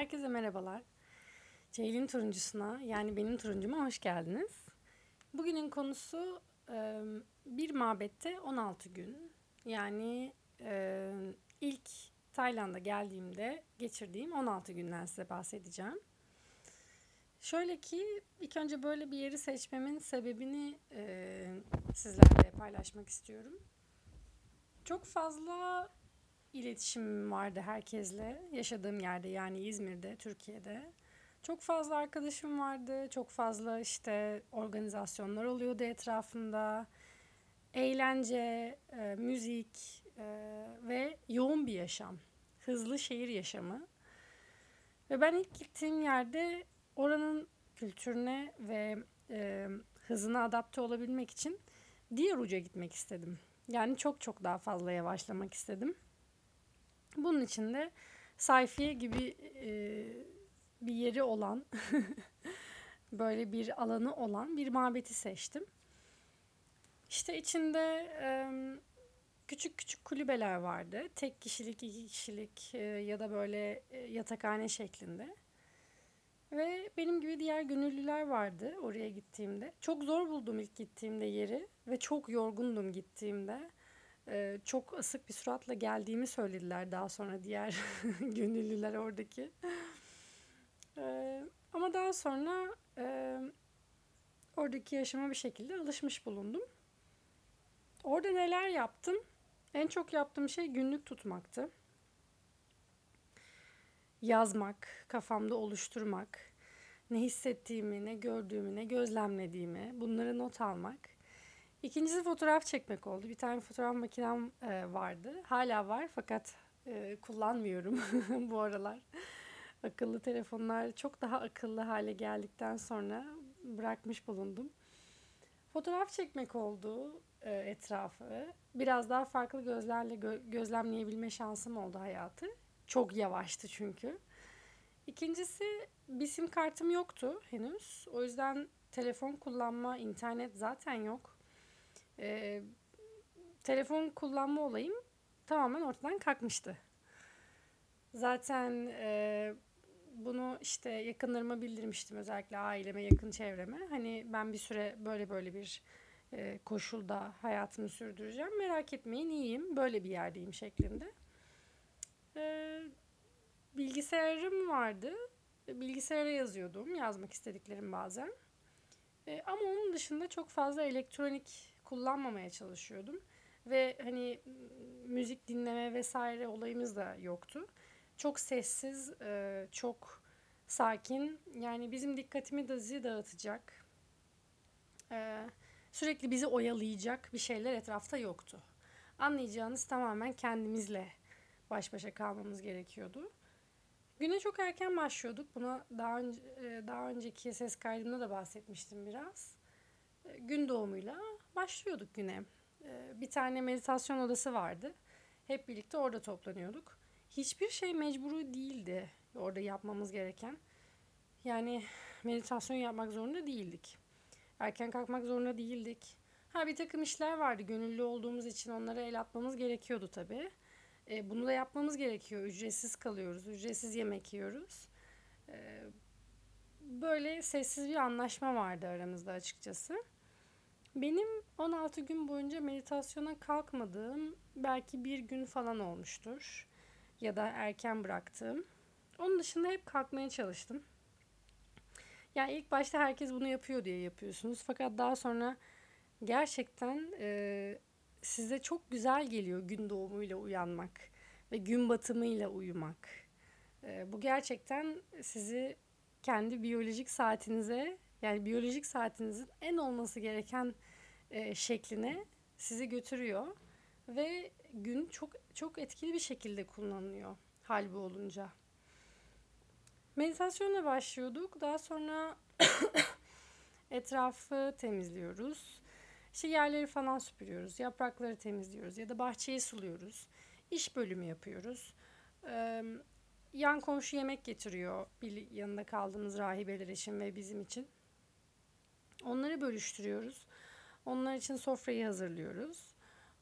Herkese merhabalar. Ceylin turuncusuna yani benim turuncuma hoş geldiniz. Bugünün konusu bir mabette 16 gün. Yani ilk Tayland'a geldiğimde geçirdiğim 16 günden size bahsedeceğim. Şöyle ki ilk önce böyle bir yeri seçmemin sebebini sizlerle paylaşmak istiyorum. Çok fazla iletişimim vardı herkesle. Yaşadığım yerde yani İzmir'de, Türkiye'de. Çok fazla arkadaşım vardı. Çok fazla işte organizasyonlar oluyordu etrafında. Eğlence, e, müzik e, ve yoğun bir yaşam. Hızlı şehir yaşamı. Ve ben ilk gittiğim yerde oranın kültürüne ve e, hızına adapte olabilmek için diğer uca gitmek istedim. Yani çok çok daha fazla yavaşlamak istedim. Bunun için de sayfiye gibi e, bir yeri olan, böyle bir alanı olan bir mabeti seçtim. İşte içinde e, küçük küçük kulübeler vardı. Tek kişilik, iki kişilik e, ya da böyle e, yatakhane şeklinde. Ve benim gibi diğer gönüllüler vardı oraya gittiğimde. Çok zor buldum ilk gittiğimde yeri ve çok yorgundum gittiğimde. Çok asık bir suratla geldiğimi söylediler daha sonra diğer gönüllüler oradaki. Ama daha sonra oradaki yaşama bir şekilde alışmış bulundum. Orada neler yaptım? En çok yaptığım şey günlük tutmaktı. Yazmak, kafamda oluşturmak, ne hissettiğimi, ne gördüğümü, ne gözlemlediğimi bunları not almak İkincisi fotoğraf çekmek oldu. Bir tane fotoğraf makinem e, vardı. Hala var fakat e, kullanmıyorum bu aralar. Akıllı telefonlar çok daha akıllı hale geldikten sonra bırakmış bulundum. Fotoğraf çekmek oldu e, etrafı. Biraz daha farklı gözlerle gö- gözlemleyebilme şansım oldu hayatı. Çok yavaştı çünkü. İkincisi bir sim kartım yoktu henüz. O yüzden telefon kullanma, internet zaten yok e, telefon kullanma olayım tamamen ortadan kalkmıştı. Zaten e, bunu işte yakınlarıma bildirmiştim özellikle aileme, yakın çevreme. Hani ben bir süre böyle böyle bir e, koşulda hayatımı sürdüreceğim. Merak etmeyin iyiyim, böyle bir yerdeyim şeklinde. E, bilgisayarım vardı. Bilgisayara yazıyordum, yazmak istediklerim bazen. E, ama onun dışında çok fazla elektronik kullanmamaya çalışıyordum. Ve hani müzik dinleme vesaire olayımız da yoktu. Çok sessiz, çok sakin. Yani bizim dikkatimi de bizi dağıtacak. E, sürekli bizi oyalayacak bir şeyler etrafta yoktu. Anlayacağınız tamamen kendimizle baş başa kalmamız gerekiyordu. Güne çok erken başlıyorduk. Buna daha önce daha önceki ses kaydımda da bahsetmiştim biraz. Gün doğumuyla başlıyorduk güne. Ee, bir tane meditasyon odası vardı. Hep birlikte orada toplanıyorduk. Hiçbir şey mecburu değildi orada yapmamız gereken. Yani meditasyon yapmak zorunda değildik. Erken kalkmak zorunda değildik. Ha bir takım işler vardı. Gönüllü olduğumuz için onlara el atmamız gerekiyordu tabii. E, bunu da yapmamız gerekiyor. Ücretsiz kalıyoruz. Ücretsiz yemek yiyoruz. E, böyle sessiz bir anlaşma vardı aramızda açıkçası. Benim 16 gün boyunca meditasyona kalkmadığım belki bir gün falan olmuştur. Ya da erken bıraktığım. Onun dışında hep kalkmaya çalıştım. Yani ilk başta herkes bunu yapıyor diye yapıyorsunuz. Fakat daha sonra gerçekten e, size çok güzel geliyor gün doğumuyla uyanmak ve gün batımıyla uyumak. E, bu gerçekten sizi kendi biyolojik saatinize yani biyolojik saatinizin en olması gereken e, şekline sizi götürüyor ve gün çok çok etkili bir şekilde kullanılıyor hal bu olunca. Meditasyona başlıyorduk. Daha sonra etrafı temizliyoruz. İşte yerleri falan süpürüyoruz. Yaprakları temizliyoruz ya da bahçeyi suluyoruz. İş bölümü yapıyoruz. Ee, yan komşu yemek getiriyor bir yanında kaldığımız rahibeler için ve bizim için. Onları bölüştürüyoruz. Onlar için sofrayı hazırlıyoruz.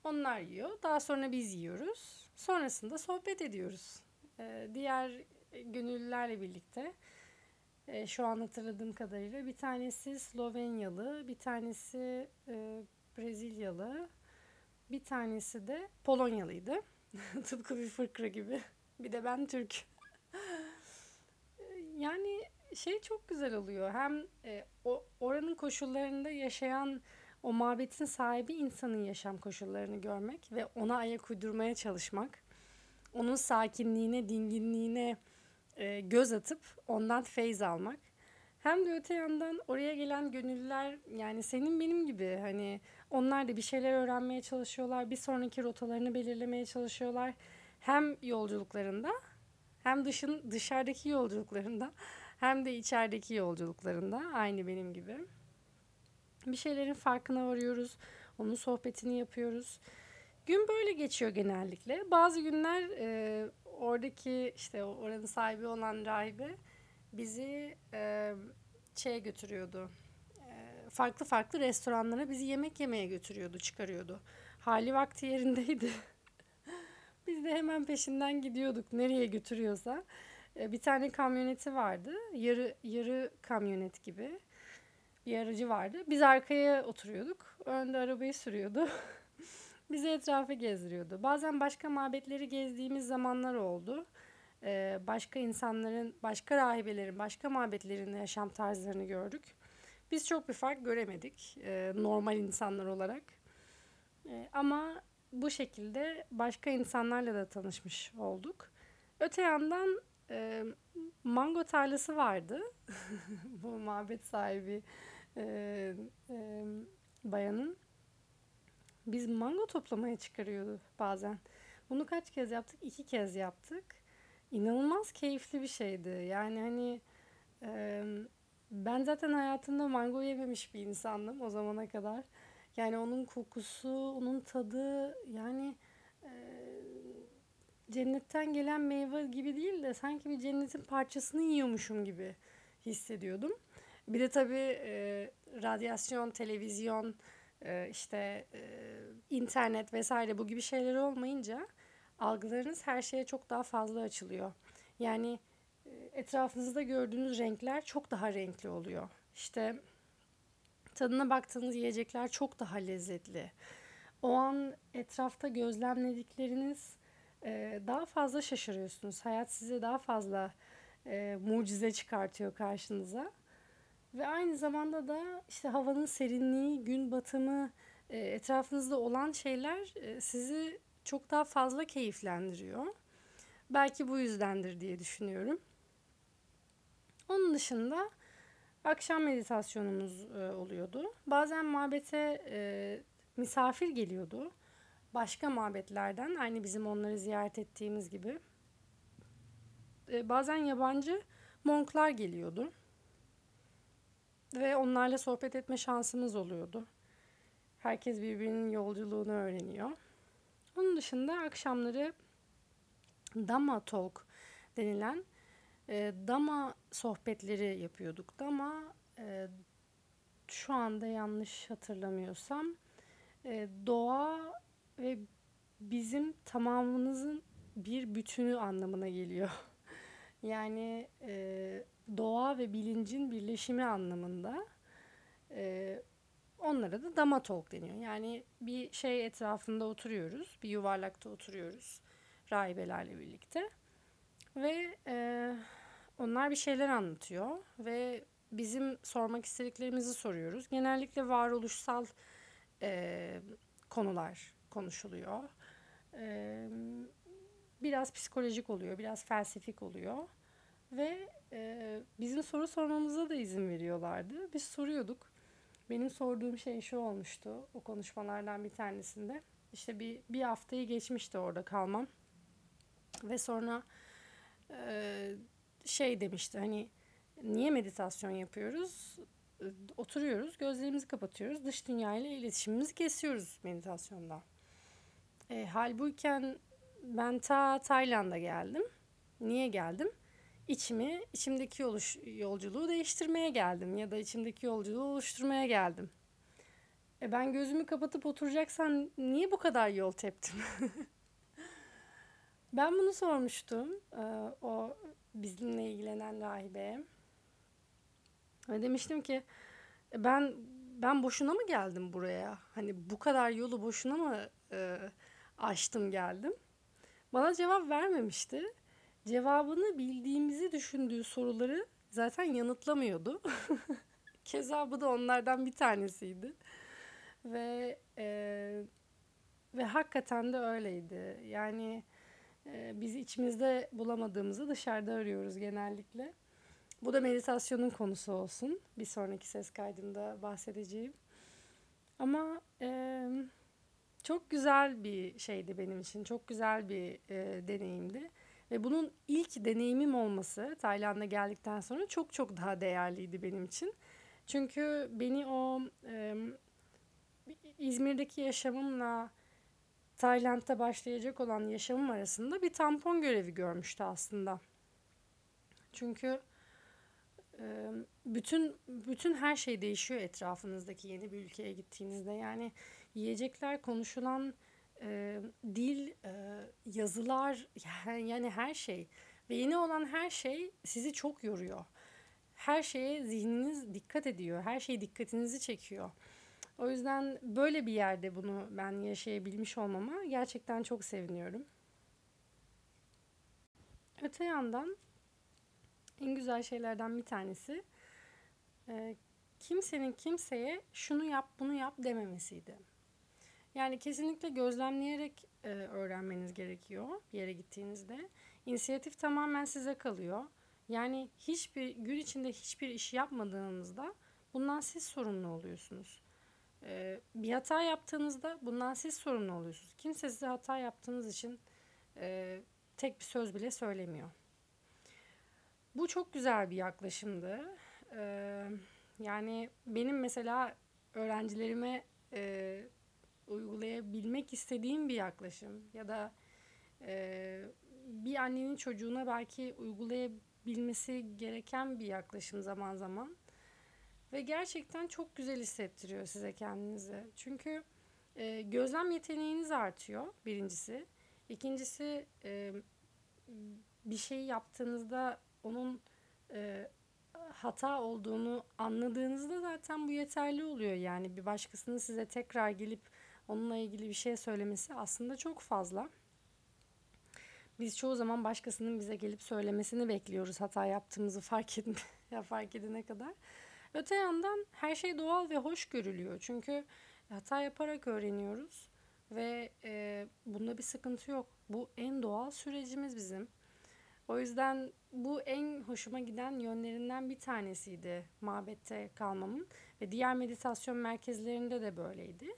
Onlar yiyor. Daha sonra biz yiyoruz. Sonrasında sohbet ediyoruz. Ee, diğer gönüllülerle birlikte. E, şu an hatırladığım kadarıyla. Bir tanesi Slovenyalı, bir tanesi e, Brezilyalı, bir tanesi de Polonyalıydı. Tıpkı bir fırkra gibi. Bir de ben Türk. Yani şey çok güzel oluyor. Hem e, o oranın koşullarında yaşayan o mabetin sahibi insanın yaşam koşullarını görmek ve ona ayak uydurmaya çalışmak. Onun sakinliğine, dinginliğine e, göz atıp ondan feyz almak. Hem de öte yandan oraya gelen gönüllüler yani senin benim gibi hani onlar da bir şeyler öğrenmeye çalışıyorlar. Bir sonraki rotalarını belirlemeye çalışıyorlar. Hem yolculuklarında hem dışın dışarıdaki yolculuklarında hem de içerideki yolculuklarında aynı benim gibi. Bir şeylerin farkına varıyoruz. Onun sohbetini yapıyoruz. Gün böyle geçiyor genellikle. Bazı günler e, oradaki işte oranın sahibi olan rahibe bizi e, şeye götürüyordu. E, farklı farklı restoranlara bizi yemek yemeye götürüyordu, çıkarıyordu. Hali vakti yerindeydi. Biz de hemen peşinden gidiyorduk nereye götürüyorsa. E, bir tane kamyoneti vardı. Yarı yarı kamyonet gibi bir aracı vardı. Biz arkaya oturuyorduk. Önde arabayı sürüyordu. Bizi etrafı gezdiriyordu. Bazen başka mabetleri gezdiğimiz zamanlar oldu. Ee, başka insanların, başka rahibelerin, başka mabetlerin yaşam tarzlarını gördük. Biz çok bir fark göremedik e, normal insanlar olarak. E, ama bu şekilde başka insanlarla da tanışmış olduk. Öte yandan e, mango tarlası vardı. bu mabet sahibi e, e, bayanın. Biz mango toplamaya çıkarıyordu bazen. Bunu kaç kez yaptık? İki kez yaptık. İnanılmaz keyifli bir şeydi. Yani hani e, ben zaten hayatımda mango yememiş bir insandım o zamana kadar. Yani onun kokusu, onun tadı yani e, cennetten gelen meyve gibi değil de sanki bir cennetin parçasını yiyormuşum gibi hissediyordum. Bir de tabii e, radyasyon, televizyon, e, işte e, internet vesaire bu gibi şeyler olmayınca algılarınız her şeye çok daha fazla açılıyor. Yani etrafınızda gördüğünüz renkler çok daha renkli oluyor. İşte tadına baktığınız yiyecekler çok daha lezzetli. O an etrafta gözlemledikleriniz e, daha fazla şaşırıyorsunuz. Hayat size daha fazla e, mucize çıkartıyor karşınıza. Ve aynı zamanda da işte havanın serinliği, gün batımı, e, etrafınızda olan şeyler e, sizi çok daha fazla keyiflendiriyor. Belki bu yüzdendir diye düşünüyorum. Onun dışında akşam meditasyonumuz e, oluyordu. Bazen mabete e, misafir geliyordu. Başka mabetlerden aynı bizim onları ziyaret ettiğimiz gibi. E, bazen yabancı monklar geliyordu ve onlarla sohbet etme şansımız oluyordu. Herkes birbirinin yolculuğunu öğreniyor. Onun dışında akşamları Dama Talk denilen e, Dama sohbetleri yapıyorduk. Dama e, şu anda yanlış hatırlamıyorsam e, doğa ve bizim tamamımızın bir bütünü anlamına geliyor. yani e, doğa ve bilincin birleşimi anlamında. E, onlara da dama talk deniyor. Yani bir şey etrafında oturuyoruz, bir yuvarlakta oturuyoruz rahibelerle birlikte. Ve e, onlar bir şeyler anlatıyor ve bizim sormak istediklerimizi soruyoruz. Genellikle varoluşsal e, konular konuşuluyor. E, biraz psikolojik oluyor, biraz felsefik oluyor. Ve e, bizim soru sormamıza da izin veriyorlardı. Biz soruyorduk. Benim sorduğum şey şu olmuştu o konuşmalardan bir tanesinde. İşte bir, bir haftayı geçmişti orada kalmam. Ve sonra e, şey demişti hani niye meditasyon yapıyoruz? Oturuyoruz, gözlerimizi kapatıyoruz, dış dünya ile iletişimimizi kesiyoruz meditasyonda. E, halbuyken ben ta Tayland'a geldim. Niye geldim? içimi, içimdeki yoluş, yolculuğu değiştirmeye geldim ya da içimdeki yolculuğu oluşturmaya geldim. E ben gözümü kapatıp oturacaksan niye bu kadar yol teptim? ben bunu sormuştum. O bizimle ilgilenen rahibeye. Ve demiştim ki ben ben boşuna mı geldim buraya? Hani bu kadar yolu boşuna mı e, aştım geldim? Bana cevap vermemişti. Cevabını bildiğimizi düşündüğü soruları zaten yanıtlamıyordu. Keza bu da onlardan bir tanesiydi. Ve e, ve hakikaten de öyleydi. Yani e, biz içimizde bulamadığımızı dışarıda arıyoruz genellikle. Bu da meditasyonun konusu olsun. Bir sonraki ses kaydında bahsedeceğim. Ama e, çok güzel bir şeydi benim için. Çok güzel bir e, deneyimdi. Ve bunun ilk deneyimim olması Tayland'a geldikten sonra çok çok daha değerliydi benim için. Çünkü beni o e, İzmir'deki yaşamımla Tayland'da başlayacak olan yaşamım arasında bir tampon görevi görmüştü aslında. Çünkü bütün bütün her şey değişiyor etrafınızdaki yeni bir ülkeye gittiğinizde. Yani yiyecekler, konuşulan dil, yazılar yani, yani her şey ve yeni olan her şey sizi çok yoruyor. Her şeye zihniniz dikkat ediyor. Her şey dikkatinizi çekiyor. O yüzden böyle bir yerde bunu ben yaşayabilmiş olmama gerçekten çok seviniyorum. Öte yandan en güzel şeylerden bir tanesi e, kimsenin kimseye şunu yap bunu yap dememesiydi. Yani kesinlikle gözlemleyerek e, öğrenmeniz gerekiyor bir yere gittiğinizde. İnisiyatif tamamen size kalıyor. Yani hiçbir gün içinde hiçbir iş yapmadığınızda bundan siz sorumlu oluyorsunuz. E, bir hata yaptığınızda bundan siz sorumlu oluyorsunuz. Kimse size hata yaptığınız için e, tek bir söz bile söylemiyor. Bu çok güzel bir yaklaşımdı. Ee, yani benim mesela öğrencilerime e, uygulayabilmek istediğim bir yaklaşım ya da e, bir annenin çocuğuna belki uygulayabilmesi gereken bir yaklaşım zaman zaman ve gerçekten çok güzel hissettiriyor size kendinizi. Çünkü e, gözlem yeteneğiniz artıyor birincisi. İkincisi e, bir şey yaptığınızda onun e, hata olduğunu anladığınızda zaten bu yeterli oluyor. Yani bir başkasının size tekrar gelip onunla ilgili bir şey söylemesi aslında çok fazla. Biz çoğu zaman başkasının bize gelip söylemesini bekliyoruz hata yaptığımızı fark edin ya fark edene kadar. Öte yandan her şey doğal ve hoş görülüyor. Çünkü hata yaparak öğreniyoruz ve e, bunda bir sıkıntı yok. Bu en doğal sürecimiz bizim. O yüzden bu en hoşuma giden yönlerinden bir tanesiydi mabette kalmamın ve diğer meditasyon merkezlerinde de böyleydi.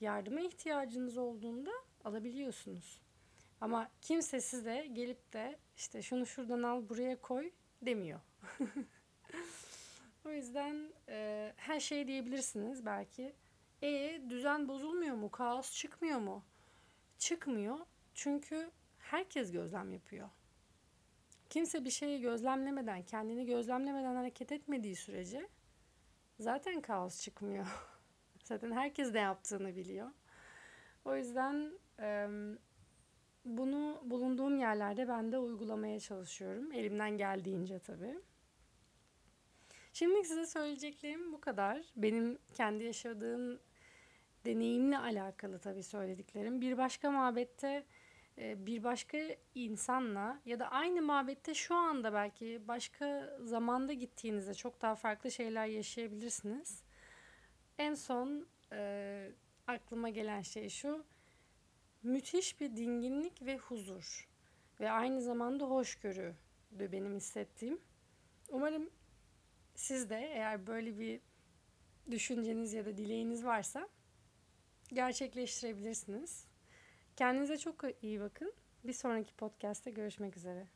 Yardıma ihtiyacınız olduğunda alabiliyorsunuz. Ama kimse size gelip de işte şunu şuradan al buraya koy demiyor. o yüzden e, her şey diyebilirsiniz belki. E düzen bozulmuyor mu? Kaos çıkmıyor mu? Çıkmıyor. Çünkü herkes gözlem yapıyor. Kimse bir şeyi gözlemlemeden, kendini gözlemlemeden hareket etmediği sürece zaten kaos çıkmıyor. zaten herkes ne yaptığını biliyor. O yüzden e, bunu bulunduğum yerlerde ben de uygulamaya çalışıyorum. Elimden geldiğince tabii. Şimdi size söyleyeceklerim bu kadar. Benim kendi yaşadığım deneyimle alakalı tabii söylediklerim. Bir başka mabette e, bir başka insanla ya da aynı mabette şu anda belki başka zamanda gittiğinizde çok daha farklı şeyler yaşayabilirsiniz. En son e, aklıma gelen şey şu. Müthiş bir dinginlik ve huzur ve aynı zamanda hoşgörü de benim hissettiğim. Umarım siz de eğer böyle bir düşünceniz ya da dileğiniz varsa gerçekleştirebilirsiniz. Kendinize çok iyi bakın. Bir sonraki podcast'te görüşmek üzere.